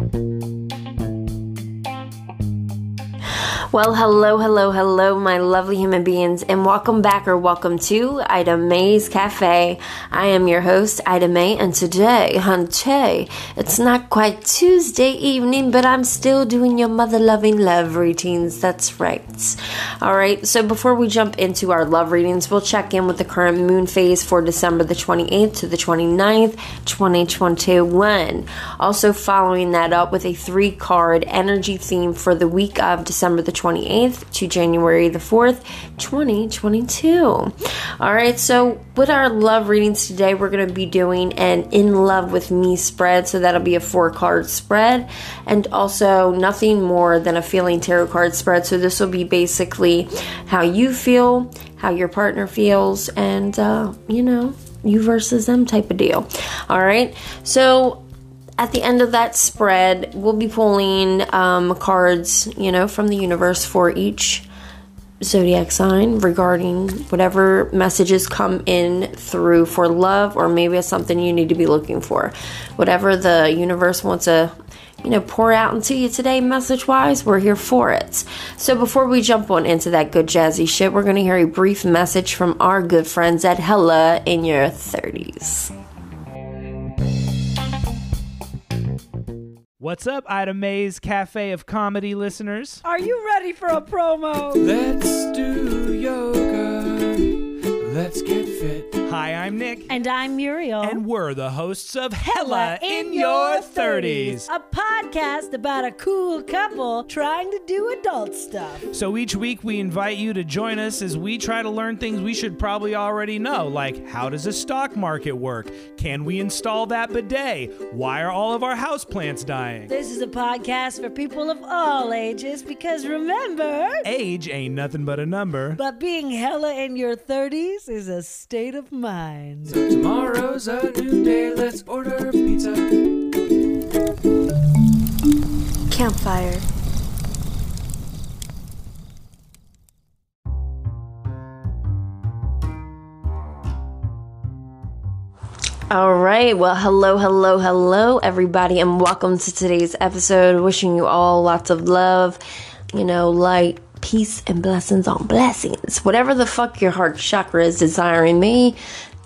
Bye. Well, hello, hello, hello, my lovely human beings, and welcome back or welcome to Ida May's Cafe. I am your host, Ida May, and today, hunte, it's not quite Tuesday evening, but I'm still doing your mother loving love routines. That's right. All right, so before we jump into our love readings, we'll check in with the current moon phase for December the 28th to the 29th, 2021. Also, following that up with a three card energy theme for the week of December the 28th to January the 4th, 2022. All right, so with our love readings today, we're going to be doing an In Love with Me spread. So that'll be a four card spread and also nothing more than a feeling tarot card spread. So this will be basically how you feel, how your partner feels, and, uh, you know, you versus them type of deal. All right, so at the end of that spread, we'll be pulling um, cards, you know, from the universe for each zodiac sign regarding whatever messages come in through for love or maybe it's something you need to be looking for. Whatever the universe wants to, you know, pour out into you today, message wise, we're here for it. So before we jump on into that good jazzy shit, we're going to hear a brief message from our good friends at Hella in your 30s. What's up, Ida May's Cafe of Comedy listeners? Are you ready for a promo? Let's do yoga. Let's get fit. Hi, I'm Nick. And I'm Muriel. And we're the hosts of Hella in, Your 30s. A podcast about a cool couple trying to do adult stuff. So each week we invite you to join us as we try to learn things we should probably already know, like how does a stock market work? Can we install that bidet? Why are all of our houseplants dying? This is a podcast for people of all ages because remember, Age ain't nothing but a number. but being hella in your 30s is a state of mind. So tomorrow's a new day. Let's order pizza. Campfire. All right. Well, hello, hello, hello, everybody, and welcome to today's episode. Wishing you all lots of love, you know, light, peace, and blessings on blessings. Whatever the fuck your heart chakra is desiring, may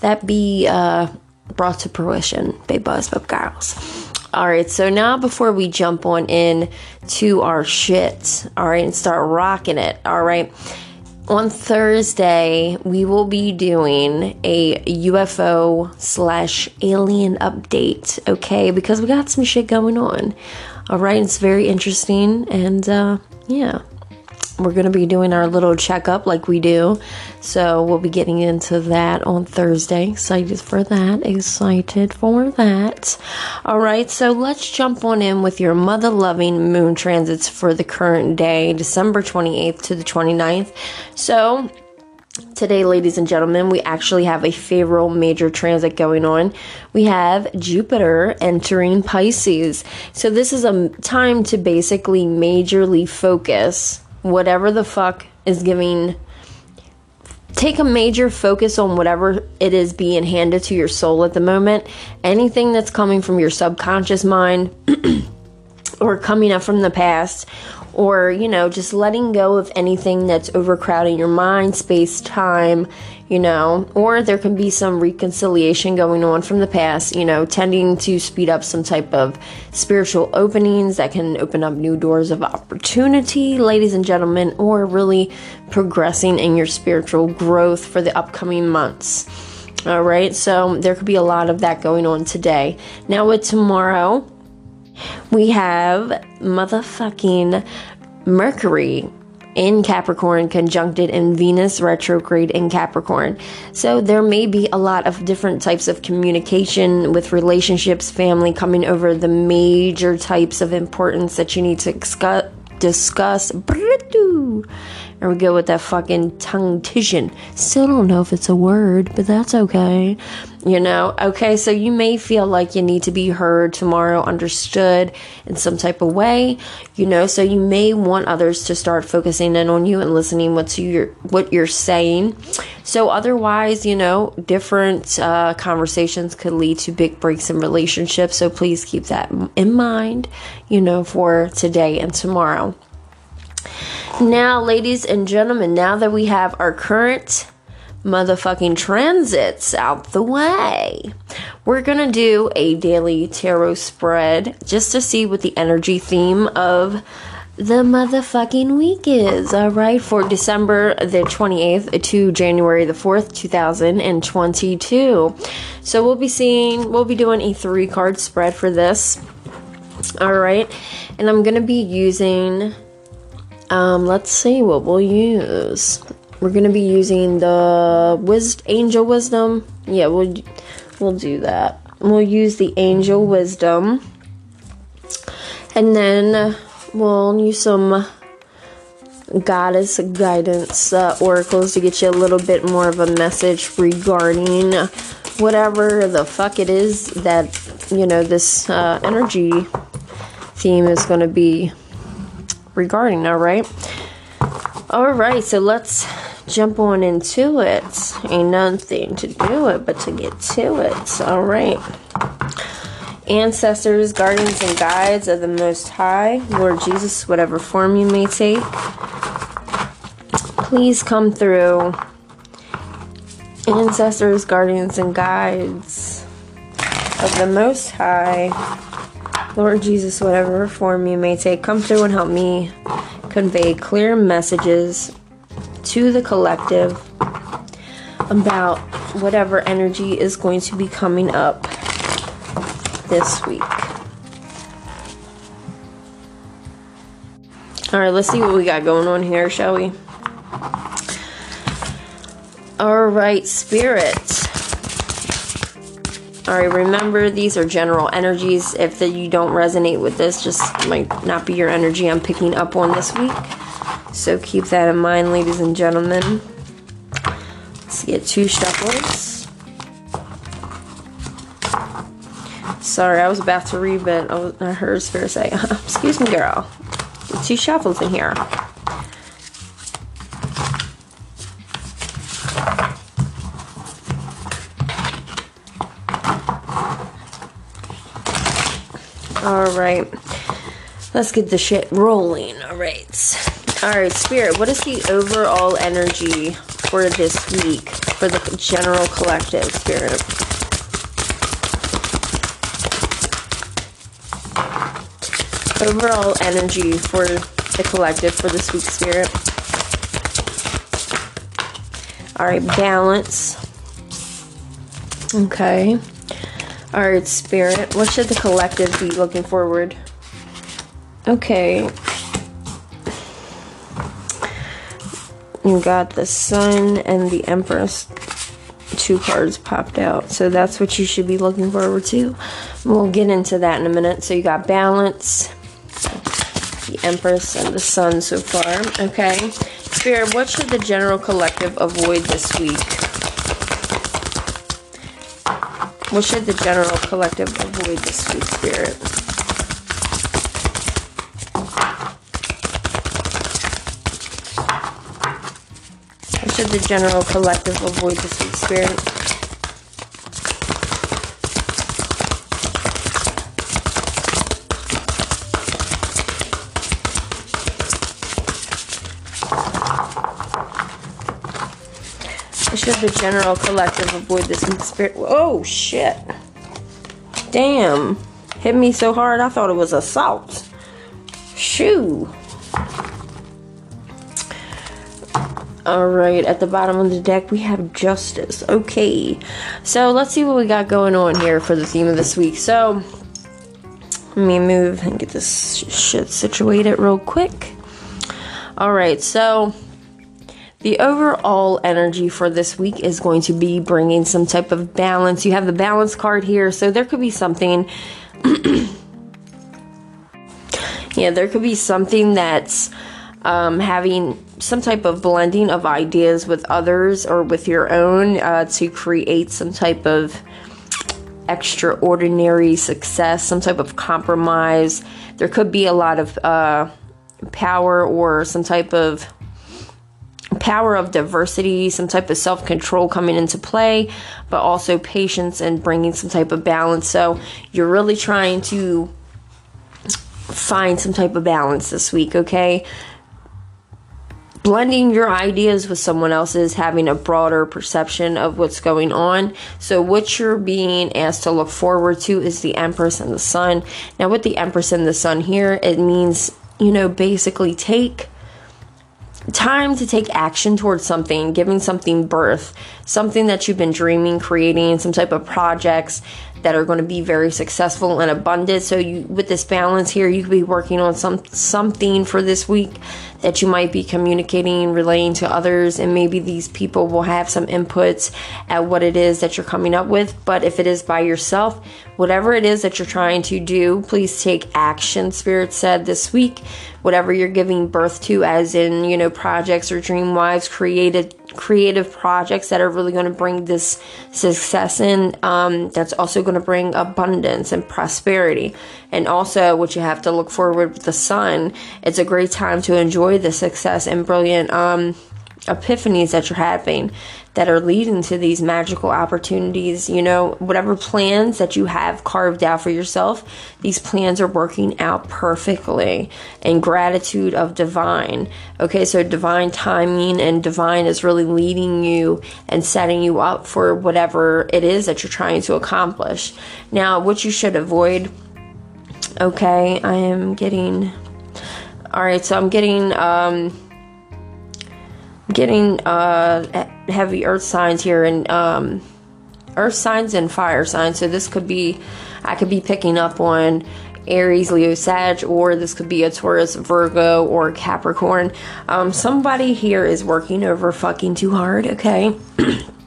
that be uh, brought to fruition, baby boys, baby girls. All right, so now before we jump on in to our shit, all right, and start rocking it, all right. On Thursday, we will be doing a UFO slash alien update, okay? Because we got some shit going on. All right, it's very interesting, and uh, yeah, we're gonna be doing our little checkup like we do. So we'll be getting into that on Thursday. Excited for that. Excited for that. All right, so let's jump on in with your mother loving moon transits for the current day, December 28th to the 29th. So Today, ladies and gentlemen, we actually have a favorable major transit going on. We have Jupiter entering Pisces. So, this is a time to basically majorly focus whatever the fuck is giving. Take a major focus on whatever it is being handed to your soul at the moment. Anything that's coming from your subconscious mind or coming up from the past or you know just letting go of anything that's overcrowding your mind space time you know or there can be some reconciliation going on from the past you know tending to speed up some type of spiritual openings that can open up new doors of opportunity ladies and gentlemen or really progressing in your spiritual growth for the upcoming months. All right so there could be a lot of that going on today. Now with tomorrow we have motherfucking Mercury in Capricorn conjuncted in Venus retrograde in Capricorn. So there may be a lot of different types of communication with relationships, family coming over the major types of importance that you need to discuss. discuss There we go with that fucking tongue tition. Still don't know if it's a word, but that's okay. You know, okay, so you may feel like you need to be heard tomorrow, understood in some type of way, you know, so you may want others to start focusing in on you and listening what you're what you're saying. So otherwise, you know, different uh, conversations could lead to big breaks in relationships. So please keep that in mind, you know, for today and tomorrow. Now, ladies and gentlemen, now that we have our current motherfucking transits out the way. We're gonna do a daily tarot spread just to see what the energy theme of the motherfucking week is. All right, for December the 28th to January the 4th, 2022. So we'll be seeing, we'll be doing a three card spread for this. All right, and I'm gonna be using. Um, let's see what we'll use we're gonna be using the wis- angel wisdom. Yeah, we'll we'll do that. We'll use the angel wisdom, and then we'll use some goddess guidance uh, oracles to get you a little bit more of a message regarding whatever the fuck it is that you know this uh, energy theme is to be regarding. All right. All right, so let's jump on into it. Ain't nothing to do it but to get to it. All right. Ancestors, guardians, and guides of the Most High, Lord Jesus, whatever form you may take, please come through. Ancestors, guardians, and guides of the Most High, Lord Jesus, whatever form you may take, come through and help me convey clear messages to the collective about whatever energy is going to be coming up this week. All right, let's see what we got going on here, shall we? All right, spirit. All right, remember these are general energies. If the, you don't resonate with this, just might not be your energy I'm picking up on this week. So keep that in mind, ladies and gentlemen. Let's get two shuffles. Sorry, I was about to read, but I, heard Spirit say, Excuse me, girl. Two shuffles in here. All right, let's get the shit rolling. All right. All right, Spirit, what is the overall energy for this week for the general collective, Spirit? Overall energy for the collective for this week, Spirit. All right, balance. Okay. All right, Spirit, what should the collective be looking forward? Okay, you got the sun and the empress. Two cards popped out. So that's what you should be looking forward to. We'll get into that in a minute. So you got balance the empress and the sun so far. Okay. Spirit what should the general collective avoid this week what should the general collective avoid this week spirit should the general collective avoid this week's spirit? Should the general collective avoid this spirit? Oh shit! Damn! Hit me so hard I thought it was assault. Shoo! All right, at the bottom of the deck, we have justice. Okay, so let's see what we got going on here for the theme of this week. So, let me move and get this shit situated real quick. All right, so the overall energy for this week is going to be bringing some type of balance. You have the balance card here, so there could be something. yeah, there could be something that's um, having some type of blending of ideas with others or with your own uh, to create some type of extraordinary success, some type of compromise. There could be a lot of uh, power or some type of power of diversity, some type of self control coming into play, but also patience and bringing some type of balance. So you're really trying to find some type of balance this week, okay? blending your ideas with someone else's, having a broader perception of what's going on. So, what you're being asked to look forward to is the Empress and the Sun. Now, with the Empress and the Sun here, it means, you know, basically take time to take action towards something, giving something birth, something that you've been dreaming, creating, some type of projects that are going to be very successful and abundant. So you with this balance here, you could be working on some something for this week that you might be communicating, relaying to others, and maybe these people will have some inputs at what it is that you're coming up with. But if it is by yourself, whatever it is that you're trying to do, please take action, Spirit said this week. Whatever you're giving birth to, as in, you know, projects or dream wives, created creative projects that are really going to bring this success in. Um, that's also going to bring abundance and prosperity. And also, what you have to look forward with the sun, it's a great time to enjoy the success and brilliant um, epiphanies that you're having that are leading to these magical opportunities. You know, whatever plans that you have carved out for yourself, these plans are working out perfectly. And gratitude of divine. Okay, so divine timing and divine is really leading you and setting you up for whatever it is that you're trying to accomplish. Now, what you should avoid. Okay, I am getting. All right, so I'm getting. Um, getting uh, heavy earth signs here and um, earth signs and fire signs. So this could be, I could be picking up on Aries, Leo, Sag, or this could be a Taurus, Virgo, or Capricorn. Um, somebody here is working over fucking too hard, okay?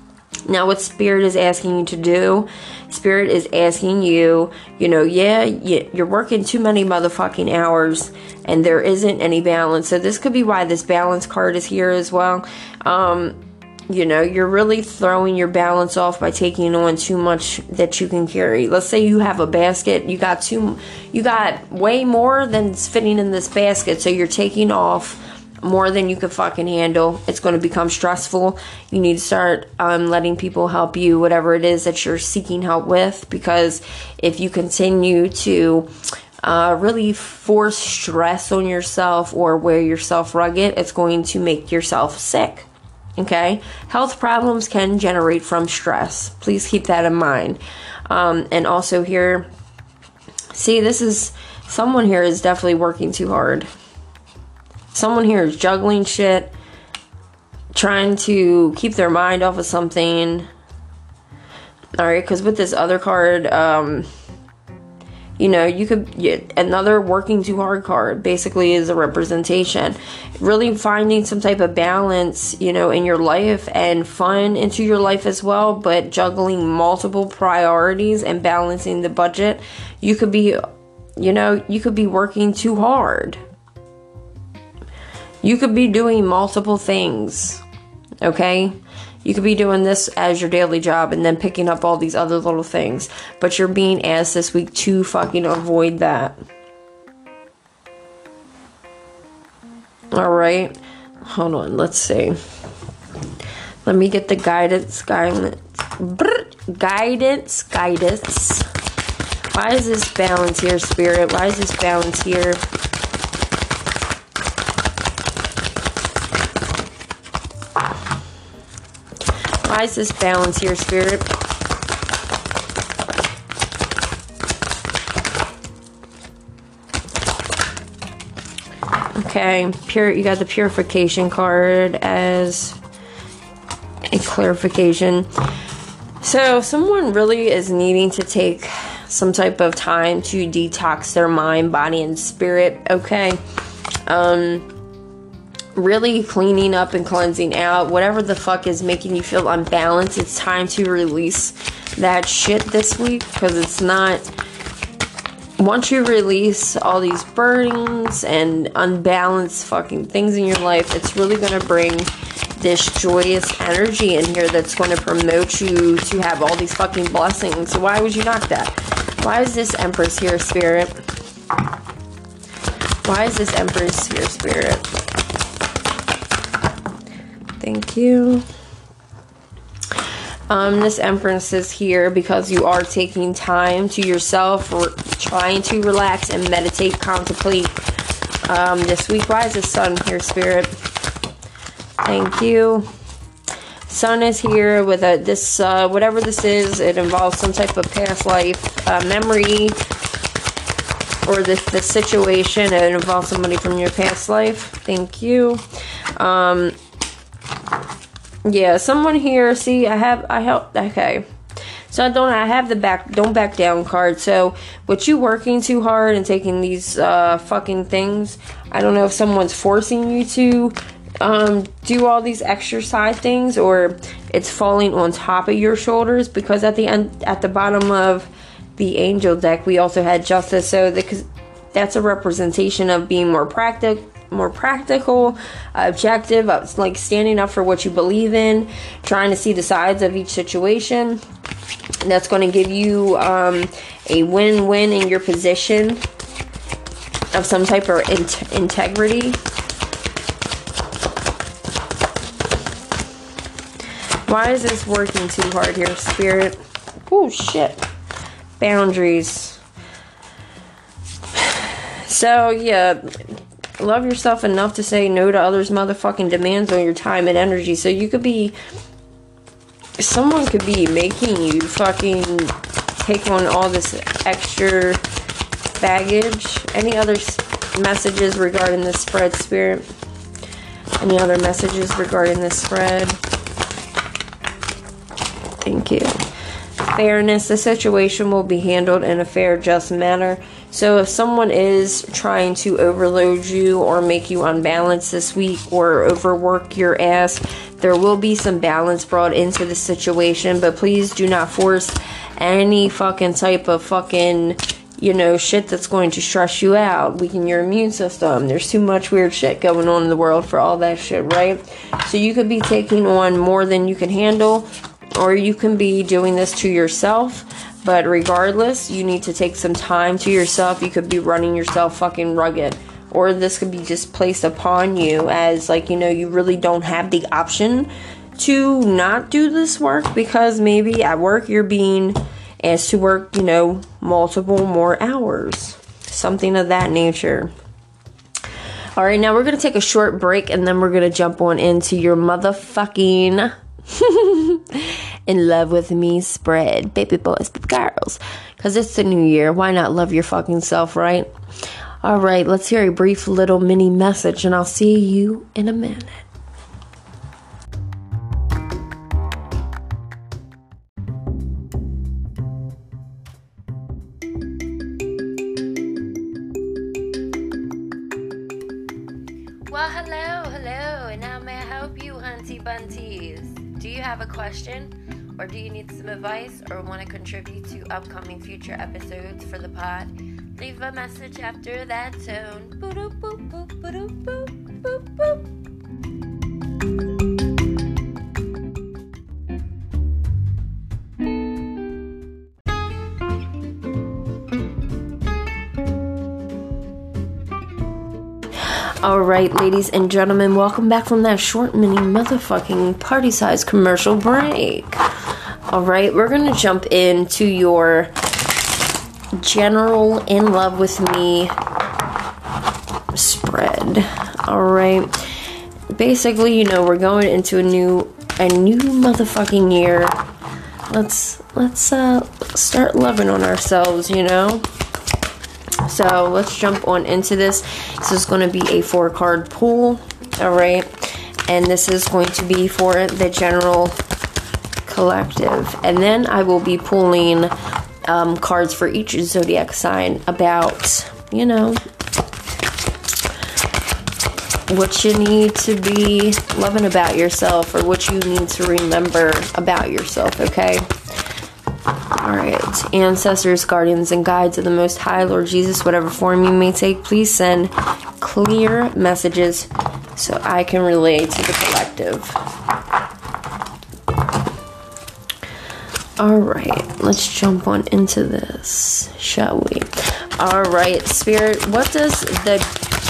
now, what Spirit is asking you to do, Spirit is asking you, you know, yeah, you're working too many motherfucking hours and there isn't any balance. So, this could be why this balance card is here as well. Um, you know, you're really throwing your balance off by taking on too much that you can carry. Let's say you have a basket, you got too you got way more than's fitting in this basket, so you're taking off more than you could fucking handle. It's going to become stressful. You need to start um, letting people help you, whatever it is that you're seeking help with, because if you continue to uh, really force stress on yourself or wear yourself rugged, it's going to make yourself sick. Okay, health problems can generate from stress. Please keep that in mind. Um, and also, here, see, this is someone here is definitely working too hard. Someone here is juggling shit, trying to keep their mind off of something. All right, because with this other card, um, you know, you could another working too hard card basically is a representation. Really finding some type of balance, you know, in your life and fun into your life as well, but juggling multiple priorities and balancing the budget. You could be, you know, you could be working too hard. You could be doing multiple things. Okay? You could be doing this as your daily job and then picking up all these other little things. But you're being asked this week to fucking avoid that. Alright. Hold on, let's see. Let me get the guidance, guidance, guidance, guidance. Why is this balance here, Spirit? Why is this balance here? Why is this balance here, Spirit? Okay, pure. You got the purification card as a clarification. So, someone really is needing to take some type of time to detox their mind, body, and spirit. Okay. Um, really cleaning up and cleansing out whatever the fuck is making you feel unbalanced. It's time to release that shit this week because it's not once you release all these burdens and unbalanced fucking things in your life, it's really to bring this joyous energy in here that's going to promote you to have all these fucking blessings. So why would you knock that? Why is this Empress here, Spirit? Why is this Empress here, Spirit? Thank you. Um, this Empress is here because you are taking time to yourself, trying to relax and meditate, contemplate. Um, this week, the Sun here, Spirit? Thank you. Sun is here with a this uh, whatever this is. It involves some type of past life uh, memory or this the situation. It involves somebody from your past life. Thank you. Um, yeah, someone here. See, I have I help. Okay. So I don't I have the back don't back down card. So with you working too hard and taking these uh fucking things, I don't know if someone's forcing you to um do all these exercise things or it's falling on top of your shoulders because at the end at the bottom of the angel deck we also had justice so the, that's a representation of being more practical more practical, objective, like standing up for what you believe in, trying to see the sides of each situation. That's going to give you um, a win win in your position of some type of in- integrity. Why is this working too hard here, Spirit? Oh, shit. Boundaries. So, yeah, love yourself enough to say no to others' motherfucking demands on your time and energy. So you could be. Someone could be making you fucking take on all this extra baggage. Any other messages regarding this spread, Spirit? Any other messages regarding this spread? Thank you. Fairness. The situation will be handled in a fair, just manner. So if someone is trying to overload you or make you unbalanced this week or overwork your ass, there will be some balance brought into the situation, but please do not force any fucking type of fucking you know, shit that's going to stress you out, weaken your immune system. There's too much weird shit going on in the world for all that shit, right? So you could be taking on more than you can handle, or you can be doing this to yourself. But regardless, you need to take some time to yourself. You could be running yourself fucking rugged. Or this could be just placed upon you as, like, you know, you really don't have the option to not do this work because maybe at work you're being asked to work, you know, multiple more hours. Something of that nature. All right, now we're going to take a short break and then we're going to jump on into your motherfucking in love with me spread. Baby boys, baby girls. Because it's the new year. Why not love your fucking self, right? All right, let's hear a brief little mini message and I'll see you in a minute. Question, or do you need some advice, or want to contribute to upcoming future episodes for the pod? Leave a message after that tone. Boop, boop, boop, boop, boop, boop, boop. All right, ladies and gentlemen, welcome back from that short mini motherfucking party size commercial break. All right, we're gonna jump into your general in love with me spread. All right, basically, you know, we're going into a new a new motherfucking year. Let's let's uh start loving on ourselves, you know. So let's jump on into this. This is going to be a four card pool. All right. And this is going to be for the general collective. And then I will be pulling um, cards for each zodiac sign about, you know, what you need to be loving about yourself or what you need to remember about yourself, okay? All right, ancestors, guardians, and guides of the Most High, Lord Jesus, whatever form you may take, please send clear messages so I can relate to the collective. All right, let's jump on into this, shall we? All right, Spirit, what does the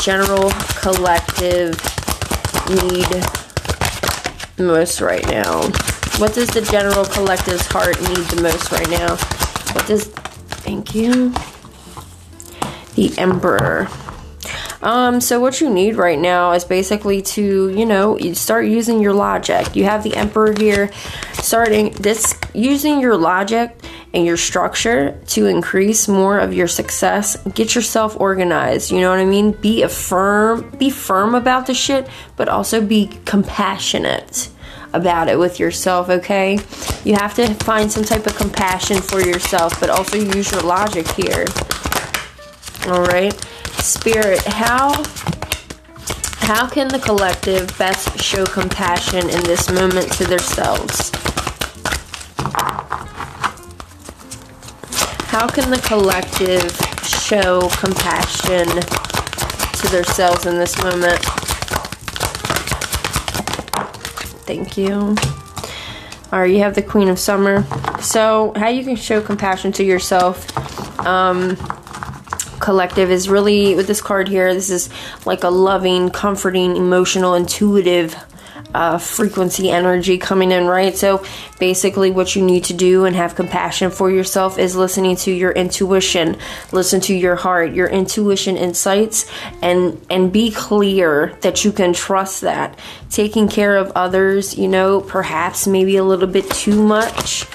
general collective need most right now? What does the general collective's heart need the most right now? What does. Thank you. The Emperor. Um, so what you need right now is basically to, you know, you start using your logic. You have the emperor here starting this using your logic and your structure to increase more of your success. Get yourself organized. You know what I mean? Be a firm, be firm about the shit, but also be compassionate about it with yourself, okay? You have to find some type of compassion for yourself, but also use your logic here. All right? Spirit, how how can the collective best show compassion in this moment to themselves? How can the collective show compassion to themselves in this moment? Thank you. All right, you have the Queen of Summer. So, how you can show compassion to yourself? Um, collective is really with this card here. This is like a loving, comforting, emotional, intuitive uh, frequency energy coming in, right? So basically, what you need to do and have compassion for yourself is listening to your intuition, listen to your heart, your intuition insights, and and be clear that you can trust that. Taking care of others, you know, perhaps maybe a little bit too much.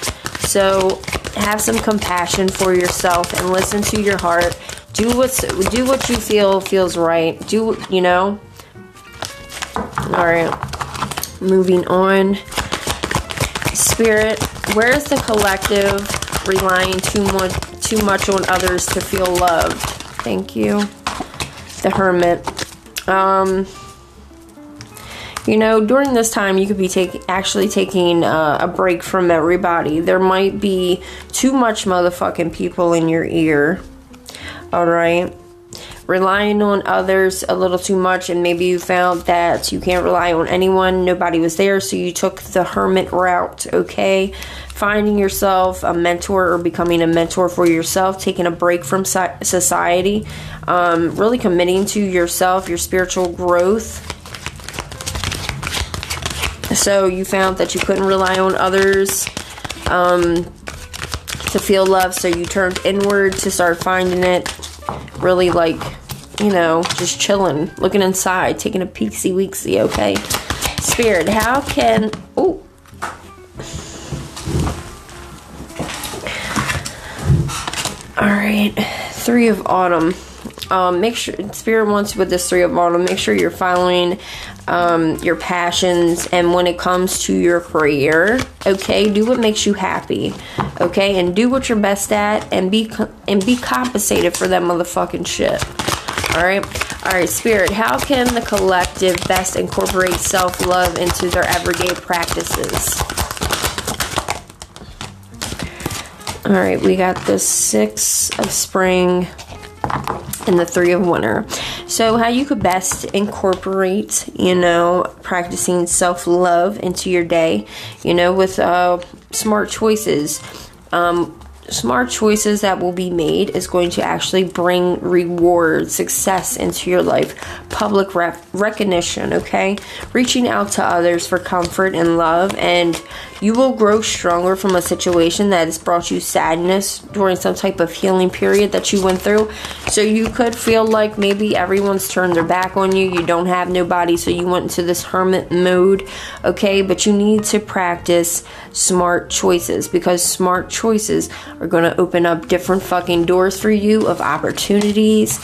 So have some compassion for yourself and listen to your heart. Do what's do what you feel feels right. Do you know? All right moving on. Spirit, where's the collective relying too much too much on others to feel loved? Thank you. The Hermit. Um you know, during this time, you could be taking actually taking uh, a break from everybody. There might be too much motherfucking people in your ear. All right relying on others a little too much, and maybe you found that you can't rely on anyone, nobody was there, so you took the hermit route, okay? Finding yourself a mentor or becoming a mentor for yourself, taking a break from society, um, really committing to yourself, your spiritual growth. So you found that you couldn't rely on others. Um, to feel love, so you turned inward to start finding it really like, you know, just chilling, looking inside, taking a peeksy weeksy, okay? Spirit, how can. Oh. All right, three of autumn. Um, make sure spirit wants with this three of autumn. Make sure you're following um, your passions, and when it comes to your career, okay, do what makes you happy, okay, and do what you're best at, and be and be compensated for that motherfucking shit. All right, all right, spirit. How can the collective best incorporate self love into their everyday practices? All right, we got the six of spring and the three of winter. So, how you could best incorporate, you know, practicing self love into your day, you know, with uh, smart choices. Um, smart choices that will be made is going to actually bring reward, success into your life, public recognition, okay? Reaching out to others for comfort and love, and you will grow stronger from a situation that has brought you sadness during some type of healing period that you went through. So you could feel like maybe everyone's turned their back on you, you don't have nobody, so you went into this hermit mode, okay? But you need to practice smart choices because smart choices are going to open up different fucking doors for you of opportunities,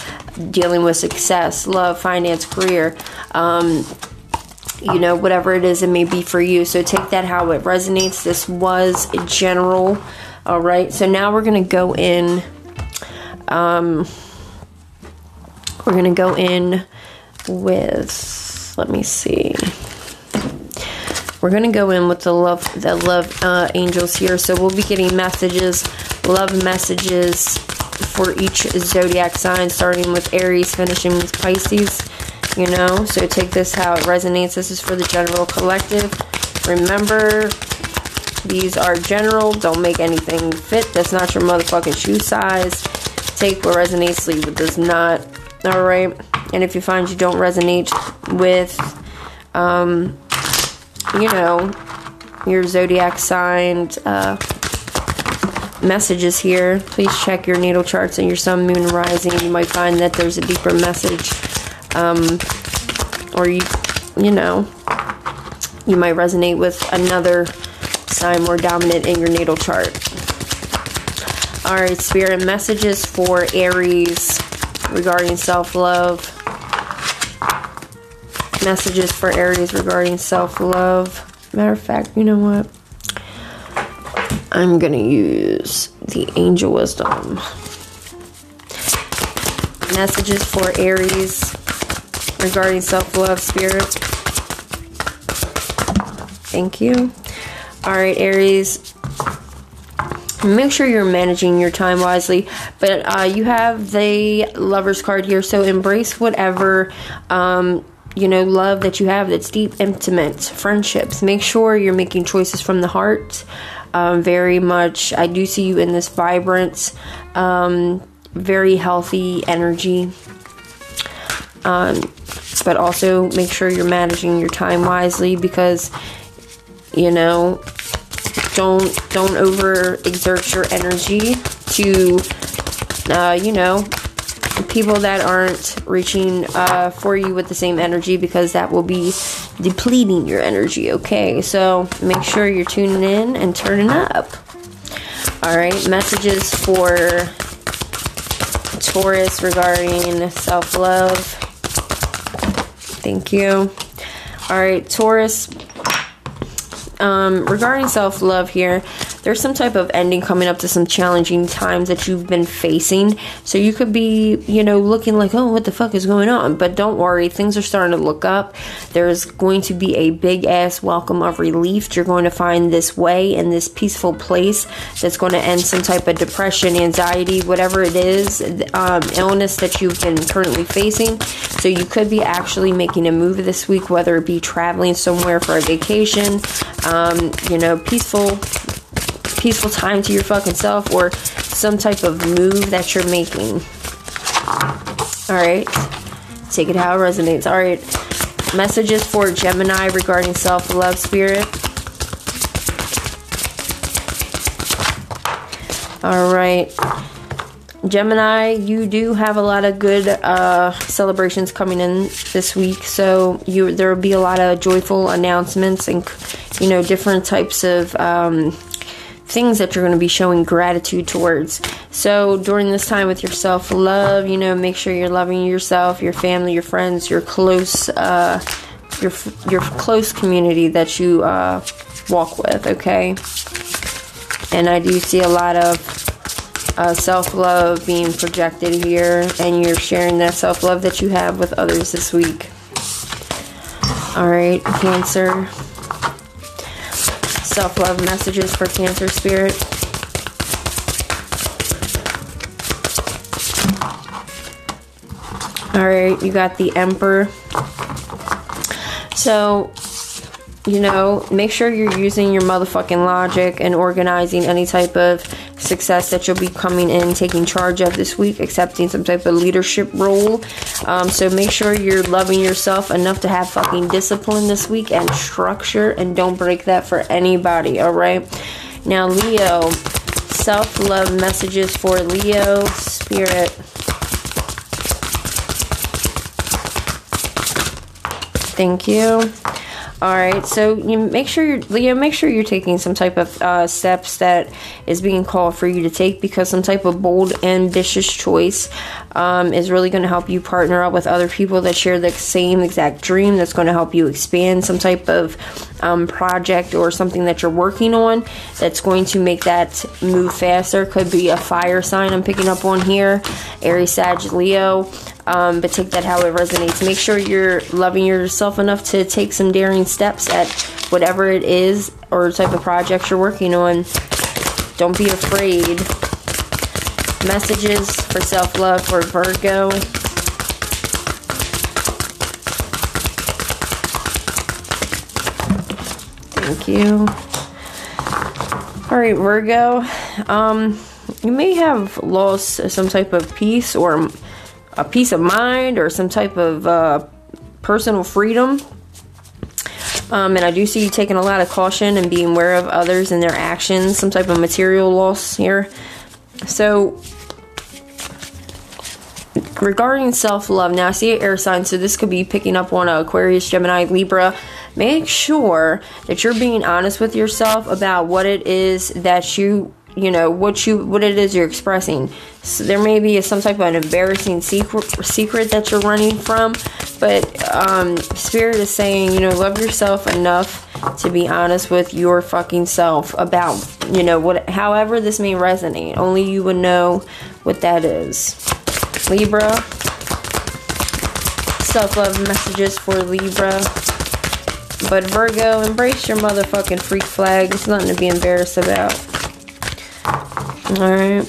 dealing with success, love, finance, career. Um, you know, whatever it is it may be for you. So take that how it resonates. This was general. All right. So now we're going to go in. Um, we're going to go in with, let me see. We're gonna go in with the love the love uh, angels here. So we'll be getting messages, love messages for each zodiac sign, starting with Aries, finishing with Pisces. You know, so take this how it resonates. This is for the general collective. Remember, these are general. Don't make anything fit. That's not your motherfucking shoe size. Take what resonates, leave what does not. All right. And if you find you don't resonate with, um, you know, your zodiac sign uh, messages here, please check your natal charts and your sun, moon, rising. You might find that there's a deeper message, um, or you, you know, you might resonate with another sign more dominant in your natal chart. All right, spirit messages for Aries regarding self love. Messages for Aries regarding self love. Matter of fact, you know what? I'm gonna use the angel wisdom. Messages for Aries regarding self love, spirit. Thank you. All right, Aries. Make sure you're managing your time wisely, but uh, you have the Lovers card here, so embrace whatever um, you know love that you have that's deep, intimate friendships. Make sure you're making choices from the heart. Um, very much, I do see you in this vibrant, um, very healthy energy. Um, but also make sure you're managing your time wisely because you know don't don't over exert your energy to uh, you know people that aren't reaching uh, for you with the same energy because that will be depleting your energy okay? So make sure you're tuning in and turning up. All right messages for taurus regarding self-love. Thank you. All right taurus um, regarding self love here, there's some type of ending coming up to some challenging times that you've been facing. So you could be, you know, looking like, oh, what the fuck is going on? But don't worry, things are starting to look up. There's going to be a big ass welcome of relief. You're going to find this way in this peaceful place that's going to end some type of depression, anxiety, whatever it is, um, illness that you've been currently facing. So you could be actually making a move this week, whether it be traveling somewhere for a vacation, um, you know, peaceful peaceful time to your fucking self or some type of move that you're making. All right. Take it how it resonates. All right. Messages for Gemini regarding self love spirit. All right. Gemini, you do have a lot of good uh, celebrations coming in this week, so you there will be a lot of joyful announcements and you know different types of um, things that you're going to be showing gratitude towards. So during this time with yourself, love, you know, make sure you're loving yourself, your family, your friends, your close, uh, your your close community that you uh, walk with. Okay, and I do see a lot of uh, self love being projected here, and you're sharing that self love that you have with others this week. All right, Cancer self love messages for Cancer Spirit. Alright, you got the Emperor. So, you know, make sure you're using your motherfucking logic and organizing any type of success that you'll be coming in, taking charge of this week, accepting some type of leadership role. Um, so make sure you're loving yourself enough to have fucking discipline this week and structure, and don't break that for anybody, alright? Now, Leo, self love messages for Leo spirit. Thank you. All right, so you make sure you're Leo. Make sure you're taking some type of uh, steps that is being called for you to take because some type of bold, ambitious choice um, is really going to help you partner up with other people that share the same exact dream. That's going to help you expand some type of um, project or something that you're working on. That's going to make that move faster. Could be a fire sign I'm picking up on here, Aries, Sag, Leo. Um, but take that how it resonates. Make sure you're loving yourself enough to take some daring steps at whatever it is or type of project you're working on. Don't be afraid. Messages for self love for Virgo. Thank you. All right, Virgo. Um, you may have lost some type of peace or a peace of mind or some type of uh, personal freedom. Um, and I do see you taking a lot of caution and being aware of others and their actions, some type of material loss here. So, regarding self love, now I see an air sign, so this could be picking up on Aquarius, Gemini, Libra. Make sure that you're being honest with yourself about what it is that you you know what you what it is you're expressing. So there may be some type of an embarrassing secret secret that you're running from but um, spirit is saying you know love yourself enough to be honest with your fucking self about you know what however this may resonate. Only you would know what that is. Libra. Self-love messages for libra. But virgo embrace your motherfucking freak flag. It's nothing to be embarrassed about Alright.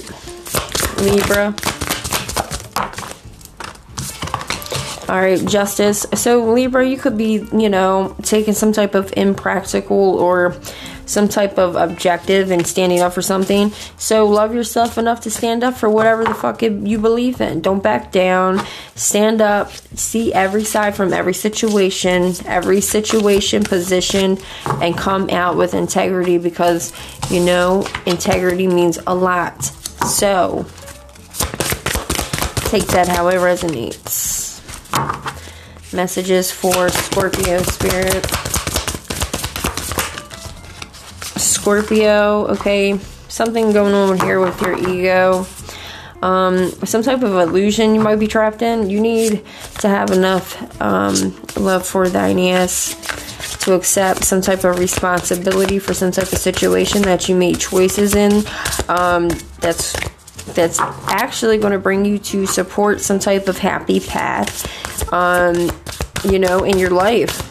Libra. Alright, Justice. So, Libra, you could be, you know, taking some type of impractical or some type of objective and standing up for something. So, love yourself enough to stand up for whatever the fuck you believe in. Don't back down. Stand up. See every side from every situation, every situation, position, and come out with integrity because, you know, integrity means a lot. So, take that how it resonates. Messages for Scorpio Spirit. Scorpio, okay, something going on here with your ego. Um, some type of illusion you might be trapped in. You need to have enough um, love for thine ass to accept some type of responsibility for some type of situation that you made choices in. Um, that's that's actually going to bring you to support some type of happy path, um, you know, in your life.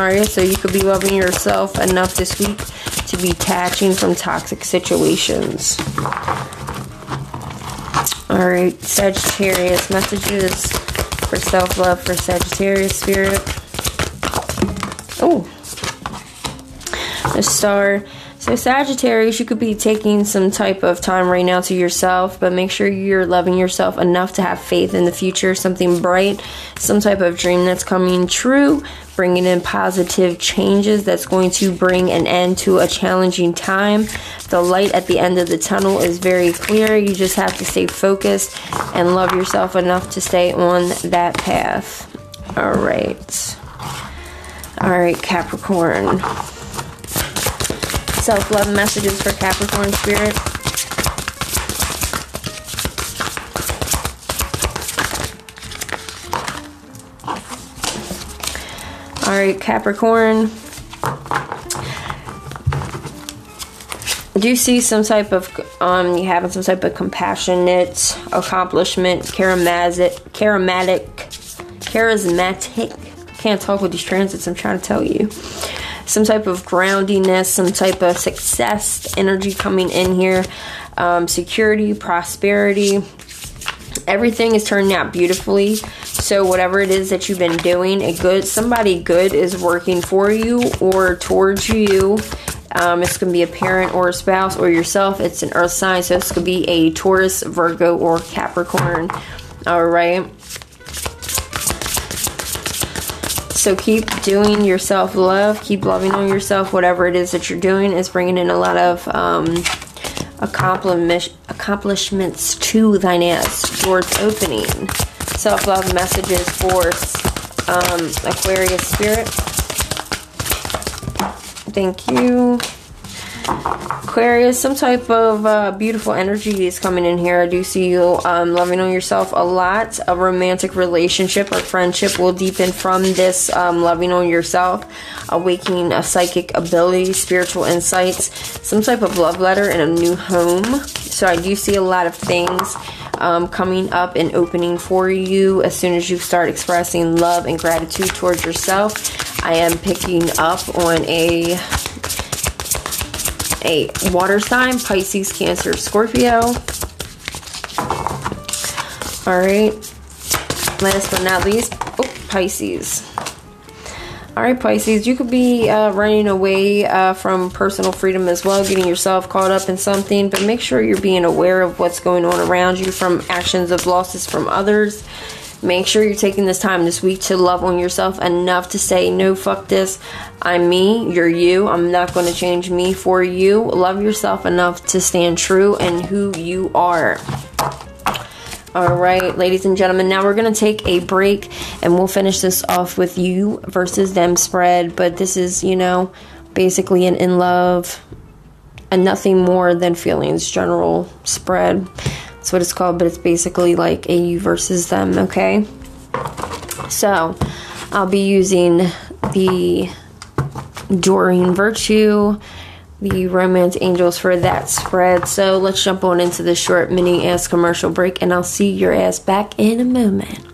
Alright, so you could be loving yourself enough this week to be detaching from toxic situations. Alright, Sagittarius messages for self love for Sagittarius spirit. Oh, the star. So, Sagittarius, you could be taking some type of time right now to yourself, but make sure you're loving yourself enough to have faith in the future, something bright, some type of dream that's coming true, bringing in positive changes that's going to bring an end to a challenging time. The light at the end of the tunnel is very clear. You just have to stay focused and love yourself enough to stay on that path. All right. All right, Capricorn self love messages for Capricorn Spirit. All right, Capricorn. Do you see some type of um you having some type of compassionate accomplishment, charismatic, charismatic, charismatic? Can't talk with these transits. I'm trying to tell you some type of groundiness, some type of success energy coming in here, um, security, prosperity. Everything is turning out beautifully. So whatever it is that you've been doing, a good somebody good is working for you or towards you. Um, it's going to be a parent or a spouse or yourself. It's an earth sign, so it's going to be a Taurus, Virgo, or Capricorn. All right. So keep doing your self love, keep loving on yourself. Whatever it is that you're doing is bringing in a lot of um, accomplishments to thine ass towards opening. Self love messages for um, Aquarius spirit. Thank you. Aquarius, some type of uh, beautiful energy is coming in here. I do see you um, loving on yourself a lot. A romantic relationship or friendship will deepen from this um, loving on yourself, awakening a psychic ability, spiritual insights, some type of love letter, and a new home. So I do see a lot of things um, coming up and opening for you as soon as you start expressing love and gratitude towards yourself. I am picking up on a a water sign, Pisces, Cancer, Scorpio. All right. Last but not least, oh, Pisces. All right, Pisces, you could be uh, running away uh, from personal freedom as well, getting yourself caught up in something, but make sure you're being aware of what's going on around you from actions of losses from others. Make sure you're taking this time this week to love on yourself enough to say, no, fuck this. I'm me, you're you. I'm not going to change me for you. Love yourself enough to stand true and who you are. All right, ladies and gentlemen, now we're going to take a break and we'll finish this off with you versus them spread. But this is, you know, basically an in love and nothing more than feelings general spread. That's what it's called, but it's basically like a you versus them, okay? So I'll be using the Doreen Virtue the Romance Angels for that spread. So let's jump on into this short mini ass commercial break, and I'll see your ass back in a moment.